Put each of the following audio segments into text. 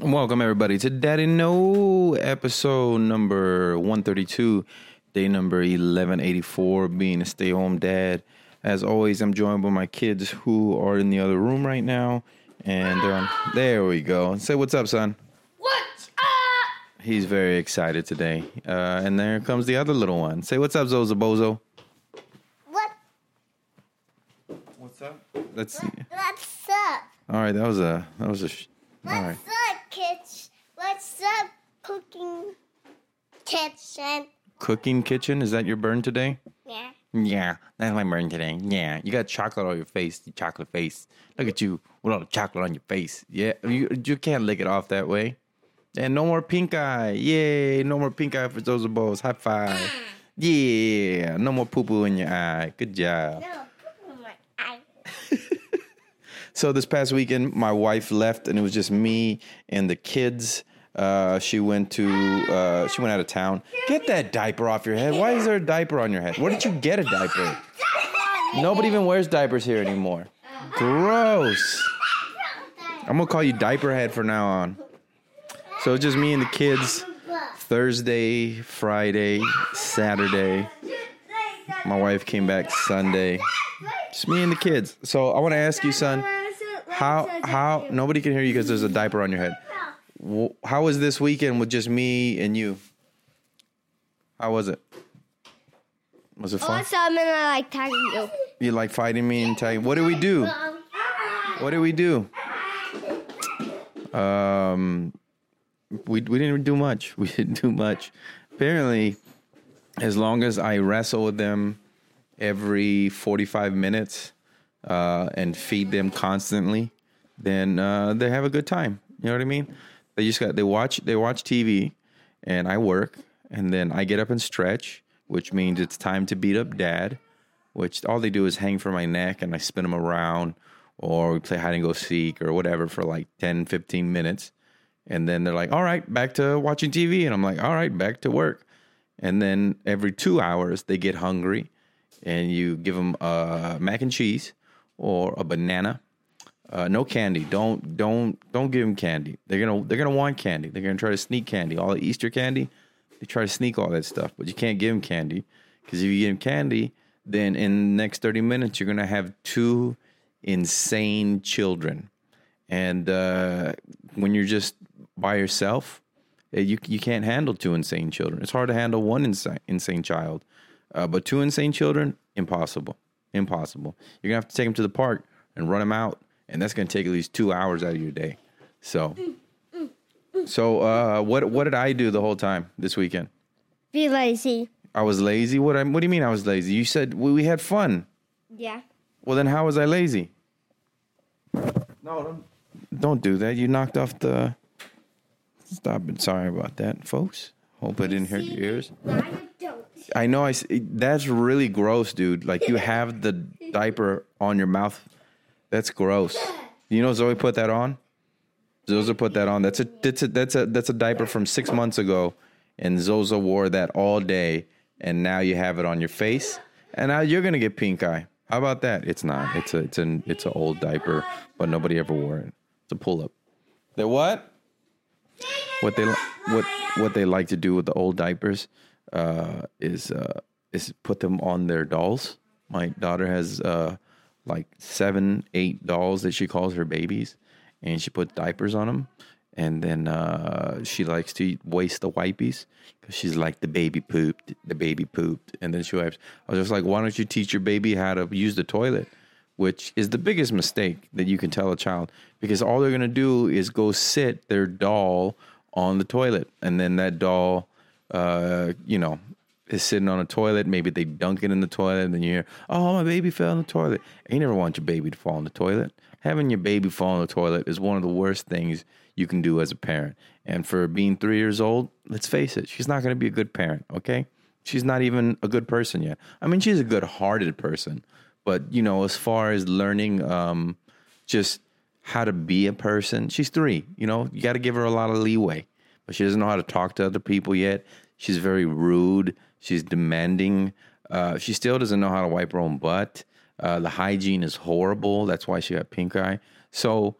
Welcome everybody to Daddy No episode number 132, day number 1184, being a stay-home dad. As always, I'm joined by my kids who are in the other room right now and they're on. There we go. Say what's up, son. What's up? He's very excited today, uh, and there comes the other little one. Say what's up, Zoza Bozo. What? What's up? Let's see. What's up? All right, that was a that was a. Sh- all right. What's up, kids? What's up, cooking kitchen? Cooking kitchen. Is that your burn today? Yeah. Yeah, that's my burn today. Yeah, you got chocolate on your face, you chocolate face. Look at you with all the chocolate on your face. Yeah, you you can't lick it off that way. And no more pink eye. Yay, no more pink eye for those bows. High five. Yeah, no more poo poo in your eye. Good job. No, put in my eye. So this past weekend, my wife left, and it was just me and the kids. Uh, she went to uh, she went out of town. Get that diaper off your head. Why is there a diaper on your head? Where did you get a diaper? Nobody even wears diapers here anymore. Gross. I'm gonna call you diaper head from now on. So it's just me and the kids. Thursday, Friday, Saturday. My wife came back Sunday. Just me and the kids. So I want to ask you, son, how how nobody can hear you because there's a diaper on your head. How was this weekend with just me and you? How was it? Was it fun? Also, I'm gonna like tag you. You like fighting me and tagging? What did we do? What did we do? Um, we we didn't do much. We didn't do much. Apparently, as long as I wrestle with them every forty five minutes uh, and feed them constantly, then uh, they have a good time. You know what I mean? They just got they watch they watch TV, and I work, and then I get up and stretch, which means it's time to beat up dad which all they do is hang from my neck and I spin them around or we play hide and go seek or whatever for like 10, 15 minutes. And then they're like, all right, back to watching TV. And I'm like, all right, back to work. And then every two hours, they get hungry and you give them uh, mac and cheese or a banana. Uh, no candy. Don't don't don't give them candy. They're gonna they're gonna want candy. They're gonna try to sneak candy. All the Easter candy, they try to sneak all that stuff. But you can't give them candy because if you give them candy, then in the next 30 minutes you're to have two insane children and uh, when you're just by yourself eh, you, you can't handle two insane children it's hard to handle one insane, insane child uh, but two insane children impossible impossible you're to have to take them to the park and run them out and that's going to take at least two hours out of your day so so uh, what, what did i do the whole time this weekend Be lazy. I was lazy. What? I, what do you mean I was lazy? You said we, we had fun. Yeah. Well, then how was I lazy? No, don't, don't do that. You knocked off the. Stop it. Sorry about that, folks. Hope I didn't hurt your ears. Now you don't. I know. I. s- That's really gross, dude. Like you have the diaper on your mouth. That's gross. You know Zoe put that on. Zoza put that on. That's a that's a that's a that's a diaper from six months ago, and Zoza wore that all day, and now you have it on your face, and now you're gonna get pink eye. How about that? It's not. It's a it's an it's an old diaper, but nobody ever wore it. It's a pull up. The what? What they what what they like to do with the old diapers uh, is uh, is put them on their dolls. My daughter has uh, like seven, eight dolls that she calls her babies, and she put diapers on them. And then uh, she likes to waste the wipies because she's like the baby pooped, the baby pooped, and then she wipes. I was just like, why don't you teach your baby how to use the toilet? Which is the biggest mistake that you can tell a child because all they're gonna do is go sit their doll on the toilet, and then that doll, uh, you know, is sitting on a toilet. Maybe they dunk it in the toilet, and then you hear, "Oh, my baby fell in the toilet." And you never want your baby to fall in the toilet. Having your baby fall in the toilet is one of the worst things you can do as a parent. And for being three years old, let's face it, she's not going to be a good parent. Okay, she's not even a good person yet. I mean, she's a good-hearted person, but you know, as far as learning, um, just how to be a person. She's three, you know, you got to give her a lot of leeway, but she doesn't know how to talk to other people yet. She's very rude. She's demanding. Uh, she still doesn't know how to wipe her own butt. Uh, the hygiene is horrible. That's why she got pink eye. So,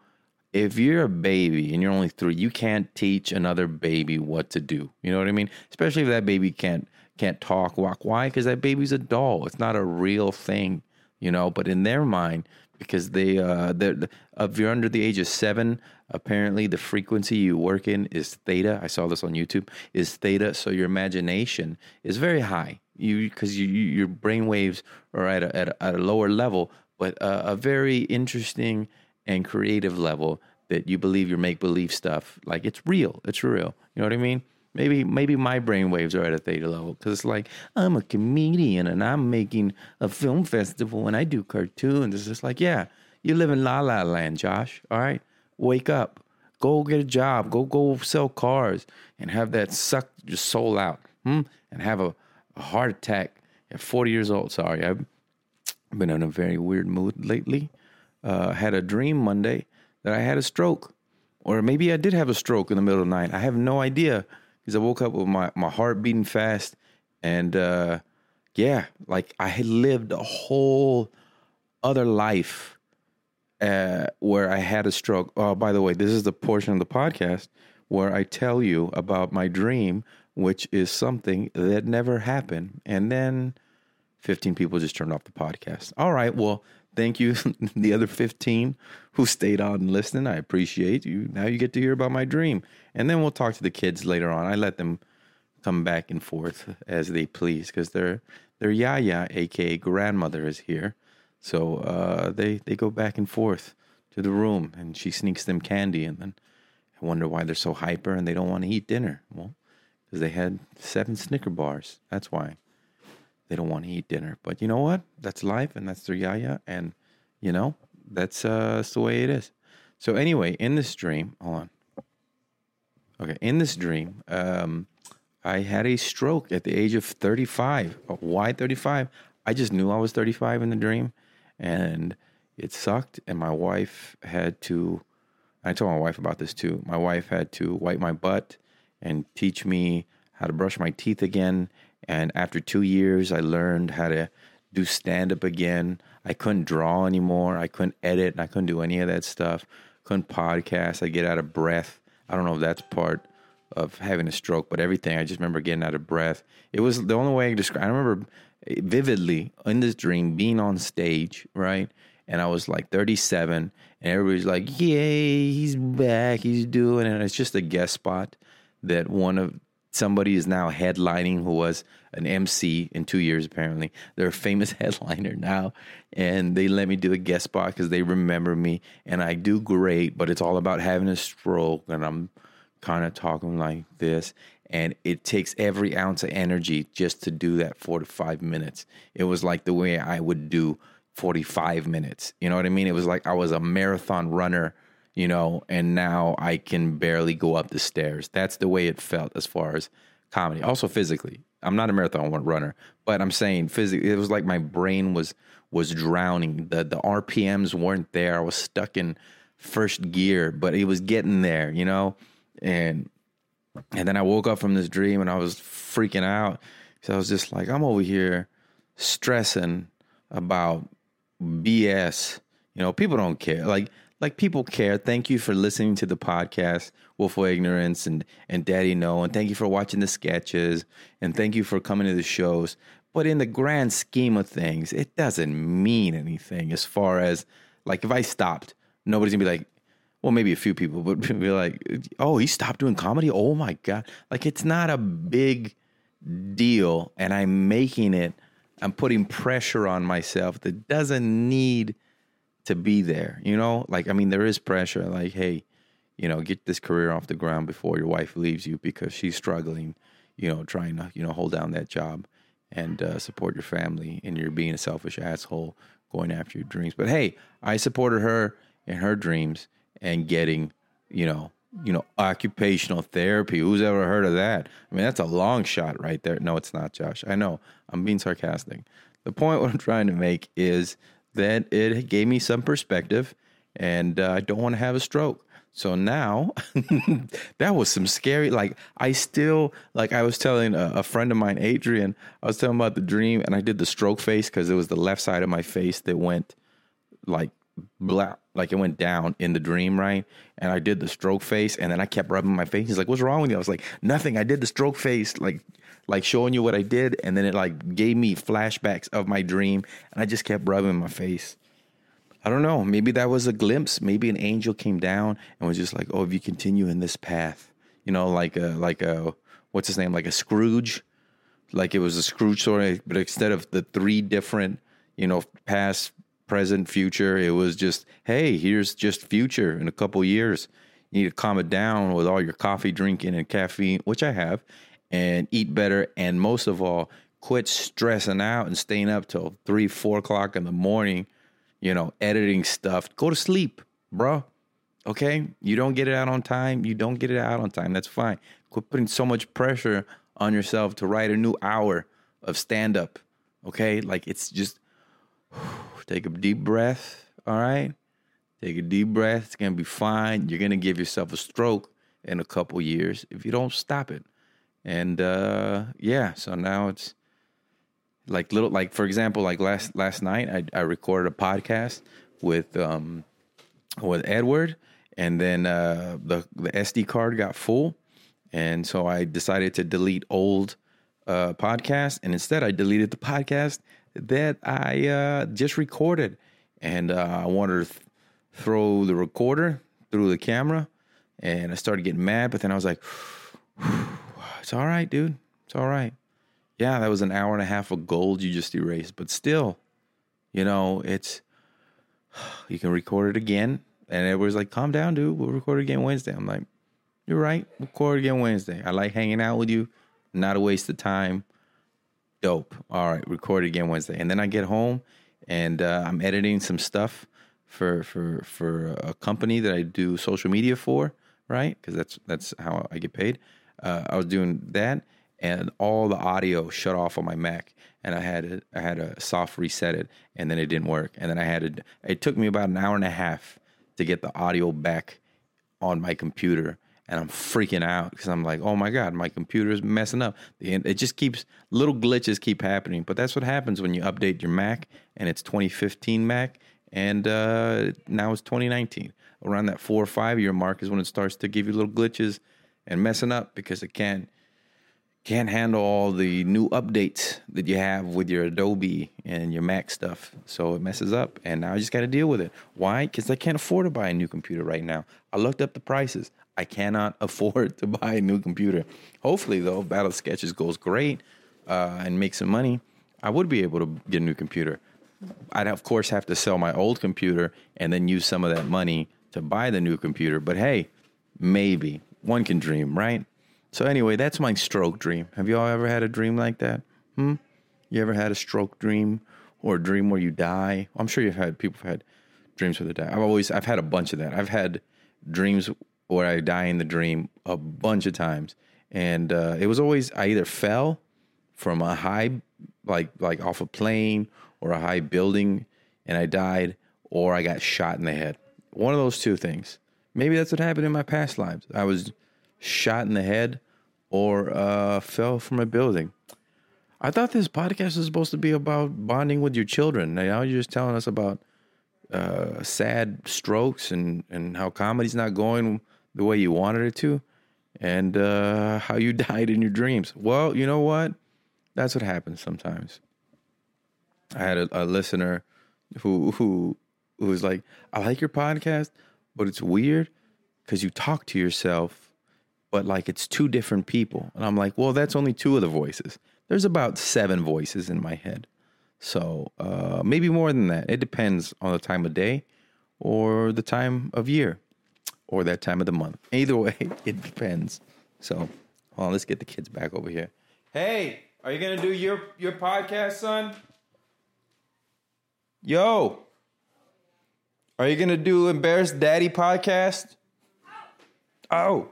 if you're a baby and you're only three, you can't teach another baby what to do. You know what I mean? Especially if that baby can't can't talk, walk. Why? Because that baby's a doll. It's not a real thing. You know. But in their mind, because they uh, they're, if you're under the age of seven, apparently the frequency you work in is theta. I saw this on YouTube. Is theta, so your imagination is very high. You because you, your brain waves are at a, at a, at a lower level, but uh, a very interesting and creative level that you believe your make believe stuff like it's real. It's real. You know what I mean? Maybe maybe my brain waves are at a theta level because it's like I'm a comedian and I'm making a film festival and I do cartoons. It's just like yeah, you live in la la land, Josh. All right, wake up, go get a job, go go sell cars and have that suck your soul out, hmm? and have a, a heart attack at 40 years old. Sorry, I've been in a very weird mood lately. Uh, had a dream Monday that I had a stroke, or maybe I did have a stroke in the middle of the night. I have no idea because I woke up with my, my heart beating fast. And uh, yeah, like I had lived a whole other life uh, where I had a stroke. Oh, by the way, this is the portion of the podcast where I tell you about my dream, which is something that never happened. And then 15 people just turned off the podcast. All right, well, thank you, the other 15 who stayed on and listened. I appreciate you. Now you get to hear about my dream. And then we'll talk to the kids later on. I let them come back and forth as they please because their their yaya, aka grandmother, is here. So uh, they they go back and forth to the room, and she sneaks them candy, and then I wonder why they're so hyper and they don't want to eat dinner. Well, because they had seven Snicker bars. That's why they don't want to eat dinner. But you know what? That's life, and that's their yaya, and you know that's uh, that's the way it is. So anyway, in this dream, hold on. Okay, in this dream, um, I had a stroke at the age of 35. Why 35? I just knew I was 35 in the dream, and it sucked. And my wife had to. I told my wife about this too. My wife had to wipe my butt and teach me how to brush my teeth again. And after two years, I learned how to do stand up again. I couldn't draw anymore. I couldn't edit. I couldn't do any of that stuff. Couldn't podcast. I get out of breath. I don't know if that's part of having a stroke, but everything. I just remember getting out of breath. It was the only way I can describe. I remember vividly in this dream being on stage, right? And I was like 37, and everybody's like, "Yay, he's back! He's doing it." And it's just a guest spot that one of somebody is now headlining who was an MC in two years apparently. They're a famous headliner now, and they let me do a guest spot because they remember me, and I do great. But it's all about having a stroke, and I'm kind of talking like this, and it takes every ounce of energy just to do that four to five minutes. It was like the way I would do 45 minutes. You know what I mean? It was like I was a marathon runner you know, and now I can barely go up the stairs. That's the way it felt as far as comedy. Also physically. I'm not a marathon runner, but I'm saying physically it was like my brain was was drowning. The the RPMs weren't there. I was stuck in first gear, but it was getting there, you know? And and then I woke up from this dream and I was freaking out. So I was just like, I'm over here stressing about BS. You know, people don't care. Like like people care. Thank you for listening to the podcast, Willful Ignorance and and Daddy No, and thank you for watching the sketches, and thank you for coming to the shows. But in the grand scheme of things, it doesn't mean anything as far as like if I stopped, nobody's gonna be like, well, maybe a few people, but be like, oh, he stopped doing comedy. Oh my god, like it's not a big deal, and I'm making it. I'm putting pressure on myself that doesn't need to be there. You know, like I mean, there is pressure. Like, hey, you know, get this career off the ground before your wife leaves you because she's struggling. You know, trying to you know hold down that job and uh, support your family, and you're being a selfish asshole going after your dreams. But hey, I supported her in her dreams and getting, you know, you know, occupational therapy. Who's ever heard of that? I mean, that's a long shot right there. No, it's not, Josh. I know. I'm being sarcastic. The point what I'm trying to make is that it gave me some perspective and uh, I don't want to have a stroke. So now that was some scary. Like I still like I was telling a, a friend of mine, Adrian. I was telling about the dream, and I did the stroke face because it was the left side of my face that went like black, like it went down in the dream, right? And I did the stroke face, and then I kept rubbing my face. He's like, "What's wrong with you?" I was like, "Nothing. I did the stroke face, like, like showing you what I did." And then it like gave me flashbacks of my dream, and I just kept rubbing my face. I don't know. Maybe that was a glimpse. Maybe an angel came down and was just like, "Oh, if you continue in this path, you know, like a like a what's his name, like a Scrooge." Like it was a Scrooge story, but instead of the three different, you know, past, present, future. It was just, hey, here's just future in a couple years. You need to calm it down with all your coffee drinking and caffeine, which I have, and eat better. And most of all, quit stressing out and staying up till three, four o'clock in the morning, you know, editing stuff. Go to sleep, bro. Okay. You don't get it out on time. You don't get it out on time. That's fine. Quit putting so much pressure on yourself to write a new hour of stand up. Okay. Like it's just take a deep breath. All right. Take a deep breath. It's going to be fine. You're going to give yourself a stroke in a couple years if you don't stop it. And uh, yeah, so now it's like little, like for example, like last last night, I, I recorded a podcast with um, with Edward, and then uh, the the SD card got full, and so I decided to delete old uh, podcast, and instead I deleted the podcast that I uh, just recorded, and uh, I wanted to th- throw the recorder through the camera, and I started getting mad, but then I was like, "It's all right, dude. It's all right." Yeah, that was an hour and a half of gold you just erased, but still, you know, it's you can record it again. And everybody's like, calm down, dude. We'll record again Wednesday. I'm like, you're right. We'll Record again Wednesday. I like hanging out with you. Not a waste of time. Dope. All right, record it again Wednesday. And then I get home and uh, I'm editing some stuff for for for a company that I do social media for, right? Because that's that's how I get paid. Uh, I was doing that, and all the audio shut off on my Mac, and I had to, I had a soft reset it, and then it didn't work, and then I had to. It took me about an hour and a half to get the audio back on my computer, and I'm freaking out because I'm like, oh my god, my computer is messing up. It just keeps little glitches keep happening, but that's what happens when you update your Mac, and it's 2015 Mac, and uh, now it's 2019. Around that four or five year mark is when it starts to give you little glitches and messing up because it can't can't handle all the new updates that you have with your Adobe and your Mac stuff. So it messes up, and now I just got to deal with it. Why? Because I can't afford to buy a new computer right now. I looked up the prices. I cannot afford to buy a new computer. Hopefully, though, Battle Sketches goes great uh, and makes some money. I would be able to get a new computer. I'd of course have to sell my old computer and then use some of that money to buy the new computer. But hey, maybe one can dream, right? So anyway, that's my stroke dream. Have you all ever had a dream like that? Hmm? You ever had a stroke dream or a dream where you die? I'm sure you've had people have had dreams where they die. I've always I've had a bunch of that. I've had dreams where I die in the dream a bunch of times, and uh, it was always I either fell from a high like like off a plane or a high building and I died, or I got shot in the head. One of those two things. Maybe that's what happened in my past lives. I was shot in the head or uh, fell from a building. I thought this podcast was supposed to be about bonding with your children. Now you're just telling us about uh, sad strokes and, and how comedy's not going the way you wanted it to, and uh, how you died in your dreams. Well, you know what? That's what happens sometimes. I had a, a listener who who who was like, "I like your podcast, but it's weird because you talk to yourself, but like it's two different people." And I'm like, "Well, that's only two of the voices. There's about seven voices in my head, so uh, maybe more than that. It depends on the time of day, or the time of year, or that time of the month. Either way, it depends. So, hold on, let's get the kids back over here. Hey, are you gonna do your your podcast, son? Yo, are you gonna do embarrassed daddy podcast? Oh,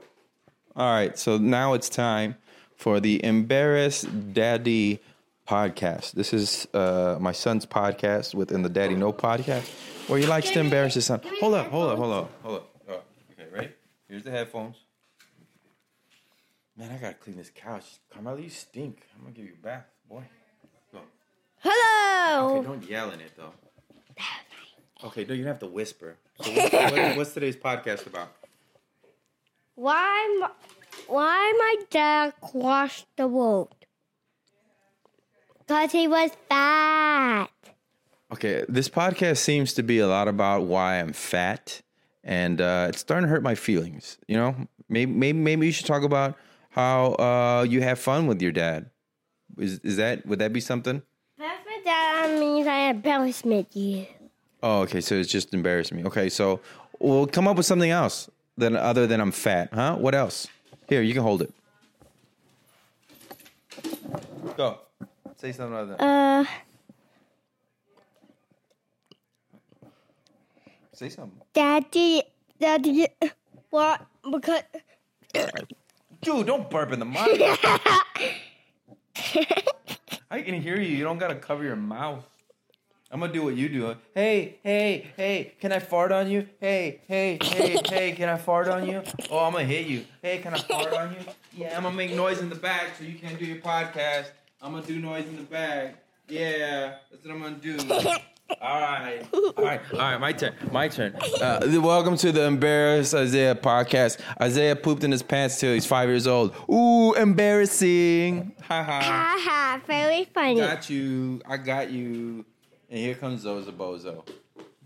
all right. So now it's time for the embarrassed daddy podcast. This is uh, my son's podcast within the Daddy No podcast, where he likes to embarrass his son. Hold up, hold up, hold up, hold up. Okay, ready? Here's the headphones. Man, I gotta clean this couch. Carmela, you stink. I'm gonna give you a bath, boy. Go. Hello. Okay, don't yell in it though. Okay, no, you don't have to whisper. So what, what- what's today's podcast about? Why, m- why my dad crossed the road? Cause he was fat. Okay, this podcast seems to be a lot about why I'm fat, and uh, it's starting to hurt my feelings. You know, maybe maybe maybe you should talk about how uh, you have fun with your dad. Is is that would that be something? That's my dad means I embarrassment you. Oh, okay. So it's just embarrassing me. Okay, so we'll come up with something else than other than I'm fat, huh? What else? Here, you can hold it. Go. Say something other than. Uh, Say something. daddy, daddy, what? Because Dude, don't burp in the mic. I can hear you. You don't gotta cover your mouth. I'm gonna do what you do. Hey, hey, hey, can I fart on you? Hey, hey, hey, hey, can I fart on you? Oh, I'm gonna hit you. Hey, can I fart on you? Yeah, I'm gonna make noise in the back so you can't do your podcast. I'm gonna do noise in the back. Yeah, that's what I'm gonna do. All right, all right, all right. My turn. My turn. Uh, welcome to the Embarrass Isaiah podcast. Isaiah pooped in his pants till he's five years old. Ooh, embarrassing. Ha ha. haha, very funny. Got you. I got you. And here comes Zoza Bozo.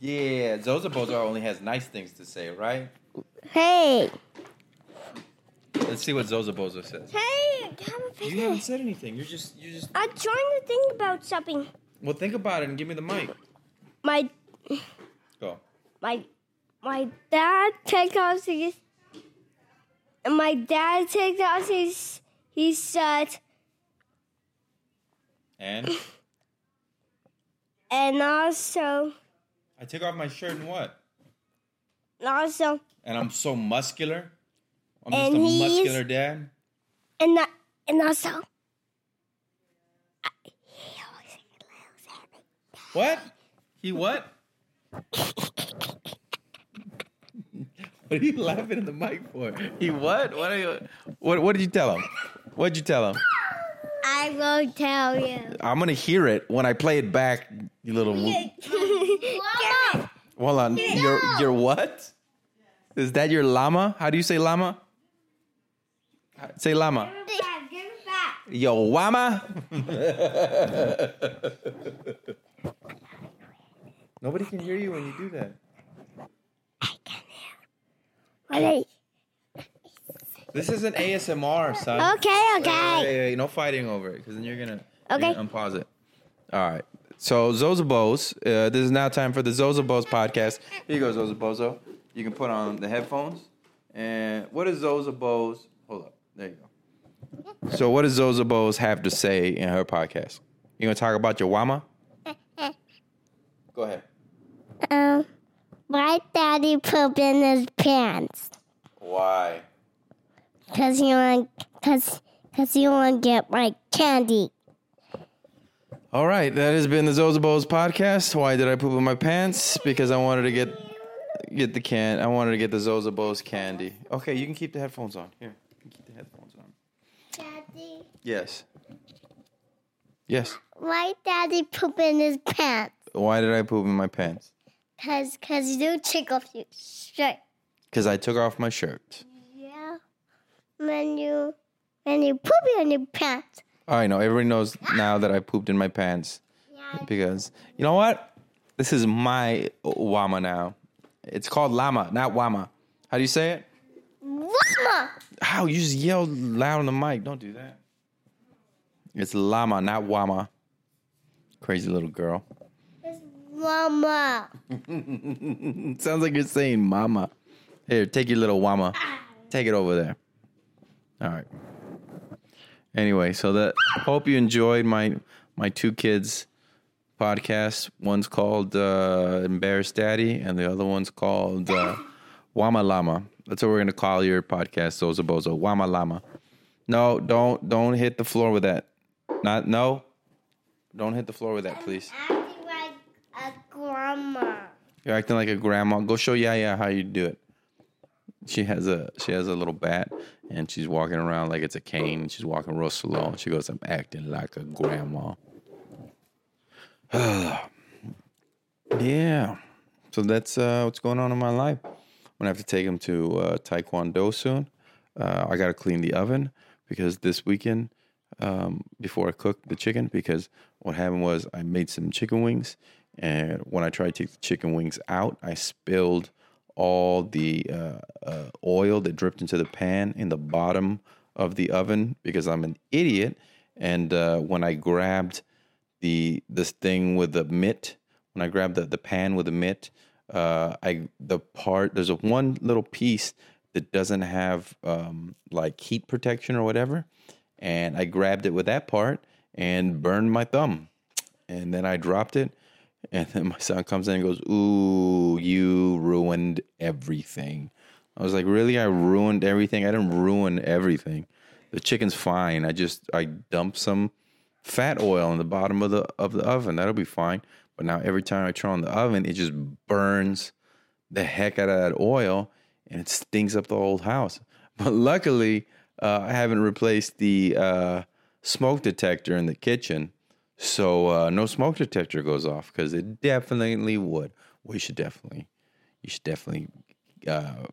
Yeah, Zoza Bozo only has nice things to say, right? Hey, Let's see what Zoza Bozo says. hey, come on, You haven't said anything. You're just, you're just. I'm trying to think about something. Well, think about it and give me the mic. My Go. my my dad takes off his my dad takes off his his shirt And and also I took off my shirt and what? and also And I'm so muscular. I'm just And a he's- muscular dad. and not, and also What? He what? what are you laughing in the mic for? He what? What are you? What? What did you tell him? What did you tell him? I won't tell you. I'm gonna hear it when I play it back. You little. Mama, Hold on. Your your what? Is that your llama? How do you say llama? Say llama. give it back. Yo, llama. Nobody can hear you when you do that. Okay, This is an ASMR, son. okay, okay. hey, hey, no fighting over it, because then you're gonna, you're Okay. gonna unpause it. All right. So Zoza Bose, uh, this is now time for the Zoza Bose podcast. Here you go, Zoza Bozo. You can put on the headphones. And what does Zoza Bose? Hold up. There you go. So what does Zoza Bose have to say in her podcast? You gonna talk about your wama? Go ahead. Um, my daddy pooped in his pants Why? because you want, cause, cause he want to get my candy. All right, that has been the Zoza podcast. Why did I poop in my pants? Because I wanted to get get the can. I wanted to get the Zoza candy. Okay, you can keep the headphones on. Here, you can keep the headphones on. Daddy, Yes. Yes. why daddy poop in his pants? Why did I poop in my pants? Cause, cause you take off your shirt. Because I took off my shirt. Yeah. When you, when you poop in your pants. All right, no, everybody knows now that I pooped in my pants. Yeah. Because you know what? This is my wama now. It's called llama, not wama. How do you say it? Mama. How you just yell loud on the mic? Don't do that. It's llama, not wama. Crazy little girl. Mama. Sounds like you're saying mama. Here, take your little wama. Take it over there. All right. Anyway, so that hope you enjoyed my my two kids podcast. One's called uh, Embarrassed Daddy, and the other one's called uh, Wama Lama. That's what we're gonna call your podcast, Zoza Bozo. Wama Lama. No, don't don't hit the floor with that. Not no. Don't hit the floor with that, please. Grandma. You're acting like a grandma. Go show Yaya how you do it. She has a she has a little bat and she's walking around like it's a cane. She's walking real slow. And she goes, "I'm acting like a grandma." yeah. So that's uh, what's going on in my life. I'm gonna have to take him to uh, Taekwondo soon. Uh, I gotta clean the oven because this weekend, um, before I cook the chicken, because what happened was I made some chicken wings, and when I tried to take the chicken wings out, I spilled all the uh, uh, oil that dripped into the pan in the bottom of the oven because I'm an idiot. And uh, when I grabbed the this thing with the mitt, when I grabbed the, the pan with the mitt, uh, I the part there's a one little piece that doesn't have um, like heat protection or whatever, and I grabbed it with that part and burned my thumb, and then I dropped it, and then my son comes in and goes, "Ooh, you ruined everything." I was like, "Really? I ruined everything? I didn't ruin everything. The chicken's fine. I just I dumped some fat oil in the bottom of the of the oven. That'll be fine." But now every time I turn on the oven, it just burns the heck out of that oil and it stinks up the whole house. But luckily, uh, I haven't replaced the uh, smoke detector in the kitchen. So uh, no smoke detector goes off because it definitely would. We should definitely, you should definitely uh,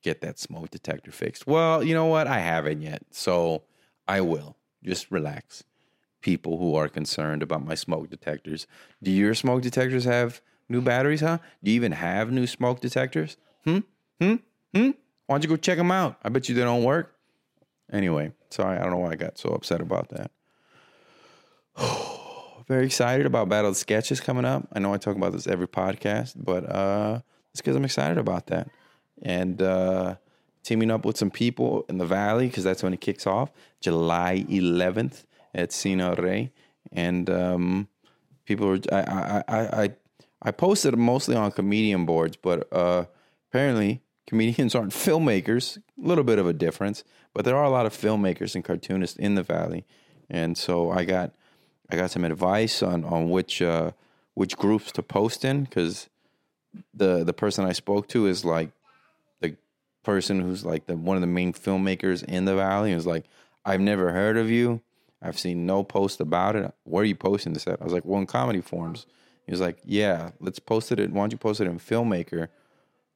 get that smoke detector fixed. Well, you know what? I haven't yet, so I will. Just relax people who are concerned about my smoke detectors. Do your smoke detectors have new batteries, huh? Do you even have new smoke detectors? Hmm? Hmm? Hmm? Why don't you go check them out? I bet you they don't work. Anyway, sorry, I don't know why I got so upset about that. Very excited about Battle of Sketches coming up. I know I talk about this every podcast, but uh, it's because I'm excited about that. And uh, teaming up with some people in the Valley, because that's when it kicks off, July 11th at Cine Rey, and um, people were. I, I I I I posted mostly on comedian boards, but uh, apparently comedians aren't filmmakers. A little bit of a difference, but there are a lot of filmmakers and cartoonists in the valley, and so I got I got some advice on on which uh, which groups to post in because the the person I spoke to is like the person who's like the one of the main filmmakers in the valley. Is like I've never heard of you I've seen no post about it. Where are you posting this at? I was like, well, in comedy forums. He was like, yeah, let's post it. Why don't you post it in filmmaker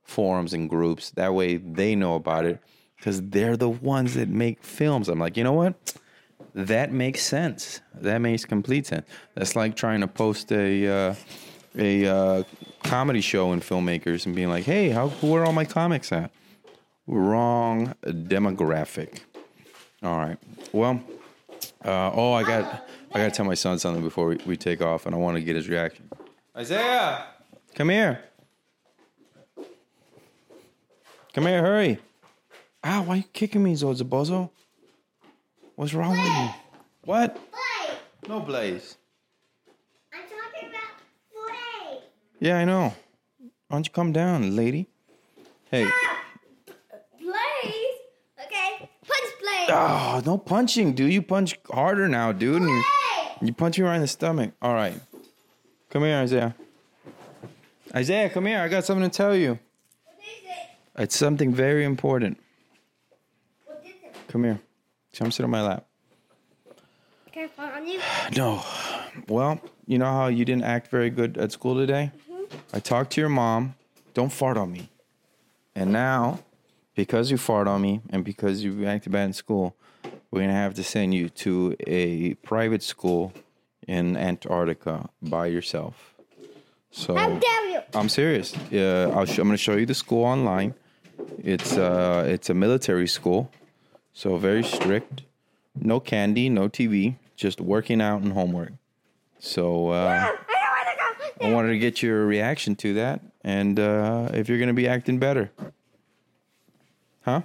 forums and groups? That way they know about it because they're the ones that make films. I'm like, you know what? That makes sense. That makes complete sense. That's like trying to post a uh, a uh, comedy show in filmmakers and being like, hey, how where are all my comics at? Wrong demographic. All right. Well. Uh, oh, I got I got to tell my son something before we, we take off, and I want to get his reaction. Isaiah, come here. Come here, hurry. Ow, why are you kicking me, Zozabozo? What's wrong with you? What? Blaze! No, Blaze. I'm talking about Blaze! Yeah, I know. Why don't you come down, lady? Hey. Blaze? Okay, punch Blaze! Oh, ah, no punching, dude. You punch harder now, dude. And you, Blaze! you punch me right in the stomach. All right. Come here, Isaiah. Isaiah, come here. I got something to tell you. What is it? It's something very important. What is it? Come here. Come sit on my lap. Can I fall on you? No. Well, you know how you didn't act very good at school today? Mhm. I talked to your mom. Don't fart on me. And now, because you fart on me and because you acted bad in school, we're going to have to send you to a private school in Antarctica by yourself. So How dare you! I'm serious. Uh, I'll sh- I'm going to show you the school online. It's uh, it's a military school, so very strict. No candy, no TV, just working out and homework. So uh, I don't want to go! I wanted to get your reaction to that, and uh, if you're going to be acting better, huh?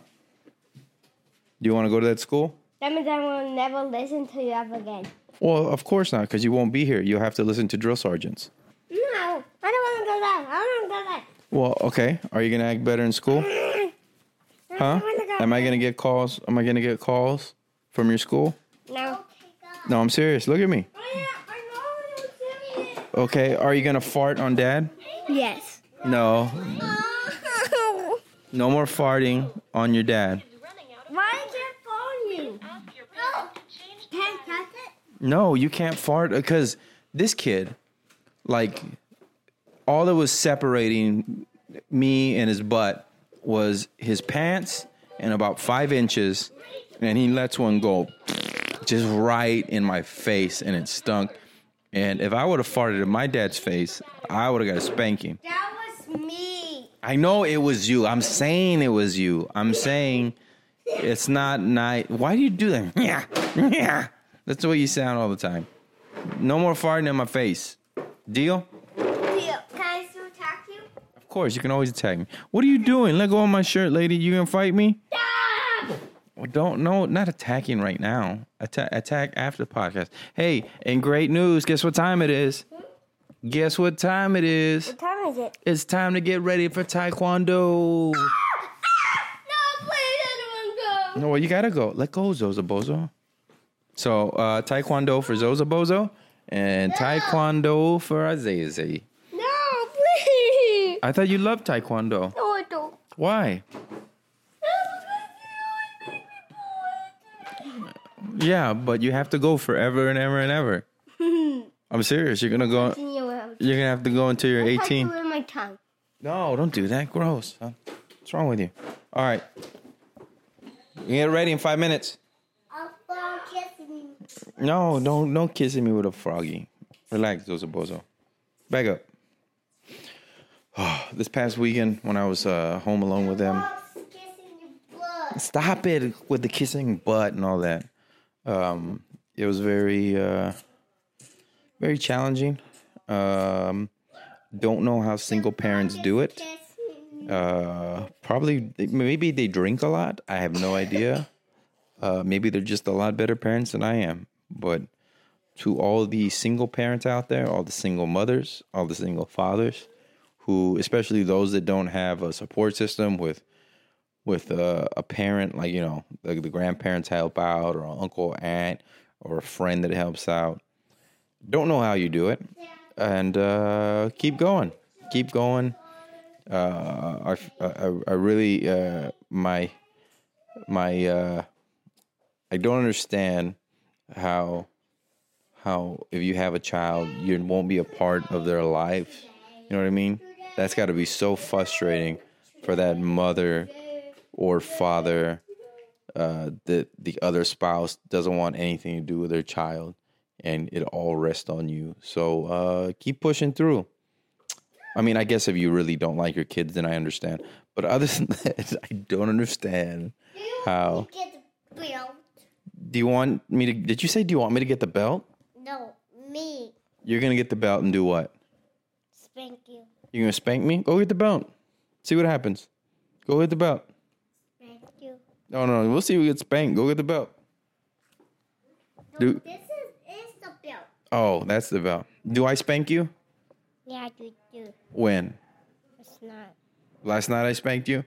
Do you want to go to that school? That means I will never listen to you ever again. Well, of course not, because you won't be here. You'll have to listen to drill sergeants. No, I don't want to go there. I don't want to go there. Well, okay. Are you going to act better in school? Huh? don't want to go Am I to get calls? Am I to get calls from your school? No. No, I'm serious. Look at me. Oh. Okay, are you gonna fart on dad? Yes. No. No more farting on your dad. Why is your phone you? Can I touch it? No, you can't fart because this kid, like, all that was separating me and his butt was his pants and about five inches, and he lets one go just right in my face, and it stunk. And if I would have farted in my dad's face, I would have got a spanking. That was me. I know it was you. I'm saying it was you. I'm saying it's not nice. Why do you do that? Yeah, yeah. That's the way you sound all the time. No more farting in my face. Deal? Deal. Can I still attack you? Of course, you can always attack me. What are you doing? Let go of my shirt, lady. You gonna fight me? Stop! Well, don't no, not attacking right now. Attack, attack after the podcast. Hey, and great news. Guess what time it is? Guess what time it is? What time is it? It's time to get ready for Taekwondo. No, please, I don't want to go. No, well, you gotta go. Let go, Zoza Bozo. So, uh, Taekwondo for Zoza Bozo and Taekwondo for Azaze. I thought you loved Taekwondo. No, I don't. Why? Yeah, but you have to go forever and ever and ever. I'm serious. You're gonna go. You're gonna have to go until you're 18. with my tongue. No, don't do that. Gross. Huh? What's wrong with you? All right. You get ready in five minutes. I'll fall kissing. No, don't don't kissing me with a froggy. Relax, Zozo Bozo. Back up. this past weekend when I was uh, home alone with them, stop it with the kissing butt and all that. Um, it was very uh, very challenging. Um, don't know how single parents do it. Uh, probably maybe they drink a lot. I have no idea. Uh, maybe they're just a lot better parents than I am. But to all the single parents out there, all the single mothers, all the single fathers, who especially those that don't have a support system with with a, a parent like you know the, the grandparents help out or an uncle aunt or a friend that helps out don't know how you do it and uh, keep going keep going uh, I, I, I really uh, my my uh, I don't understand how how if you have a child you won't be a part of their life. You know what I mean? That's got to be so frustrating for that mother or father uh, that the other spouse doesn't want anything to do with their child, and it all rests on you. So uh, keep pushing through. I mean, I guess if you really don't like your kids, then I understand. But other than that, I don't understand how. Get the belt. Do you want me to? Did you say? Do you want me to get the belt? No, me. You're gonna get the belt and do what? You. You're gonna spank me? Go get the belt. See what happens. Go get the belt. Spank you. No, no, we'll see who gets spanked. Go get the belt. No, Do- this is, is the belt. Oh, that's the belt. Do I spank you? Yeah, you do. When? It's not. Last night I spanked you.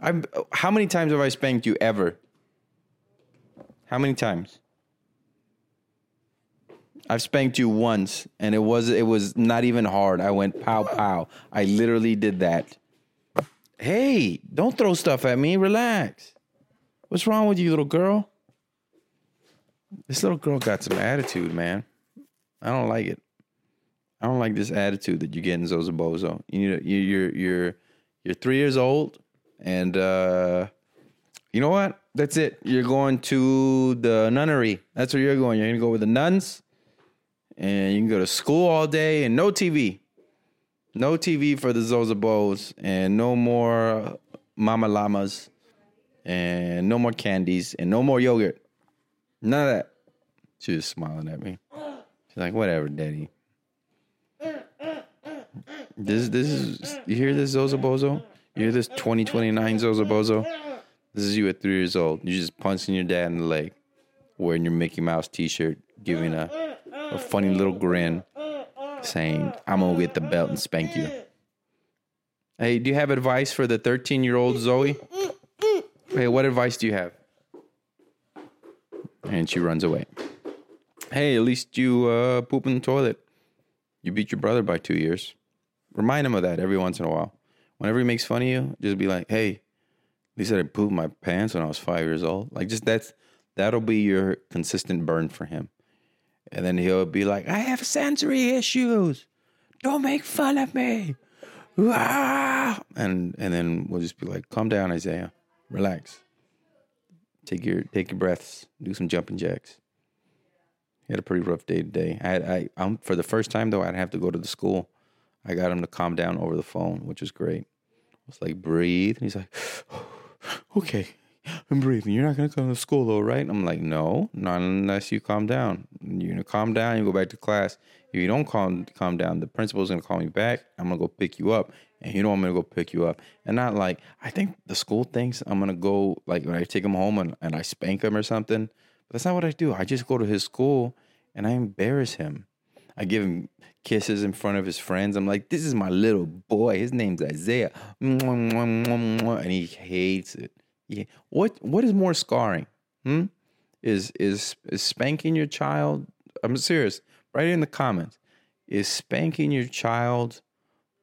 I'm. How many times have I spanked you ever? How many times? I've spanked you once, and it was it was not even hard. I went pow pow. I literally did that. Hey, don't throw stuff at me. Relax. What's wrong with you, little girl? This little girl got some attitude, man. I don't like it. I don't like this attitude that you're getting, Zozo Bozo. You need to, you, you're you're you're three years old, and uh, you know what? That's it. You're going to the nunnery. That's where you're going. You're gonna go with the nuns, and you can go to school all day and no TV. No TV for the Zozabos, and no more Mama Llamas, and no more candies, and no more yogurt. None of that. She was smiling at me. She's like, whatever, daddy. This this is you hear this Zozobozo? You hear this 2029 Zozobozo? This is you at three years old. You're just punching your dad in the leg, wearing your Mickey Mouse t-shirt, giving a, a funny little grin, saying, I'm gonna get the belt and spank you. Hey, do you have advice for the 13 year old Zoe? Hey, what advice do you have? And she runs away. Hey, at least you uh, poop in the toilet. You beat your brother by two years. Remind him of that every once in a while. Whenever he makes fun of you, just be like, "Hey, he said I pooped my pants when I was five years old." Like, just that's that'll be your consistent burn for him. And then he'll be like, "I have sensory issues. Don't make fun of me." And and then we'll just be like, "Calm down, Isaiah. Relax. Take your take your breaths. Do some jumping jacks." He had a pretty rough day today. I had I I'm, for the first time though, I'd have to go to the school. I got him to calm down over the phone, which was great. I was like, breathe. And he's like, okay, I'm breathing. You're not gonna come to school though, right? I'm like, no, not unless you calm down. You're gonna calm down. You go back to class. If you don't calm calm down, the principal's gonna call me back. I'm gonna go pick you up, and you know I'm gonna go pick you up. And not like I think the school thinks I'm gonna go like when I take him home and, and I spank him or something. But that's not what I do. I just go to his school and I embarrass him. I give him kisses in front of his friends. I'm like, this is my little boy. His name's Isaiah. And he hates it. Yeah. What what is more scarring? Hmm? Is is is spanking your child? I'm serious. Write in the comments. Is spanking your child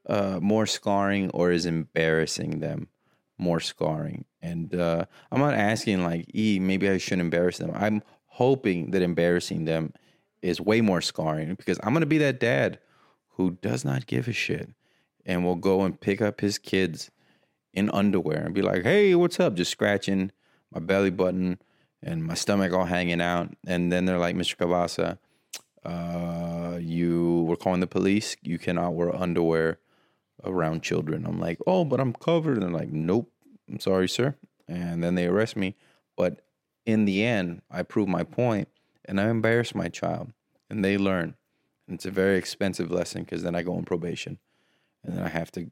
uh, more scarring or is embarrassing them more scarring? And uh, I'm not asking like, e maybe I shouldn't embarrass them. I'm hoping that embarrassing them is way more scarring because I'm gonna be that dad who does not give a shit and will go and pick up his kids in underwear and be like, "Hey, what's up?" Just scratching my belly button and my stomach all hanging out, and then they're like, "Mr. Cabasa, uh, you were calling the police. You cannot wear underwear around children." I'm like, "Oh, but I'm covered." And they're like, "Nope, I'm sorry, sir." And then they arrest me, but in the end, I prove my point and I embarrass my child, and they learn. And it's a very expensive lesson because then I go on probation, and then I have to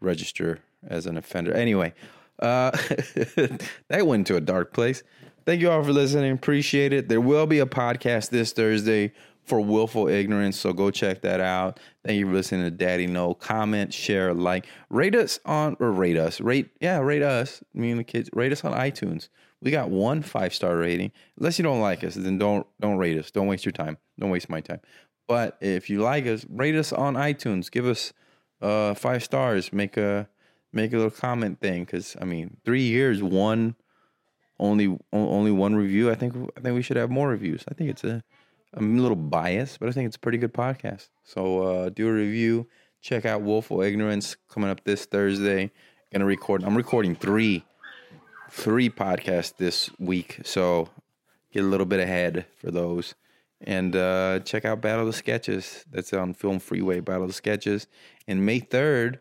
register as an offender. Anyway, uh, that went to a dark place. Thank you all for listening. Appreciate it. There will be a podcast this Thursday for willful ignorance, so go check that out. Thank you for listening to Daddy No. Comment, share, like, rate us on or rate us. Rate yeah, rate us. Me and the kids. Rate us on iTunes. We got one five star rating. Unless you don't like us, then don't don't rate us. Don't waste your time. Don't waste my time. But if you like us, rate us on iTunes. Give us uh, five stars. Make a make a little comment thing. Because I mean, three years, one only only one review. I think I think we should have more reviews. I think it's a I'm a little biased, but I think it's a pretty good podcast. So uh, do a review. Check out Willful Ignorance coming up this Thursday. Gonna record. I'm recording three three podcasts this week, so get a little bit ahead for those. And uh, check out Battle of the Sketches. That's on Film Freeway, Battle of the Sketches. And May 3rd,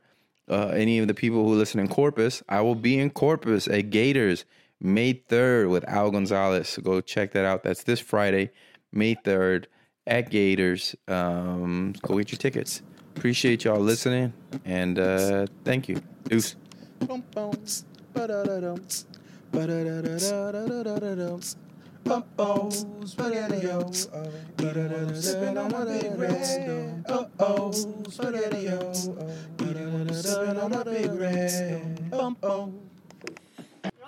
uh, any of the people who listen in Corpus, I will be in Corpus at Gators May 3rd with Al Gonzalez. So go check that out. That's this Friday, May 3rd at Gators. Um, go get your tickets. Appreciate y'all listening. And uh, thank you. Deuce. Ba-da-da-dum, ba-da-da-da-da-da-da-da-dum. Bum, oh, spaghetti-o, sipping on my big red. Oh-oh, spaghetti-o, ba-da-da-da, sipping on my big red. Bum, oh.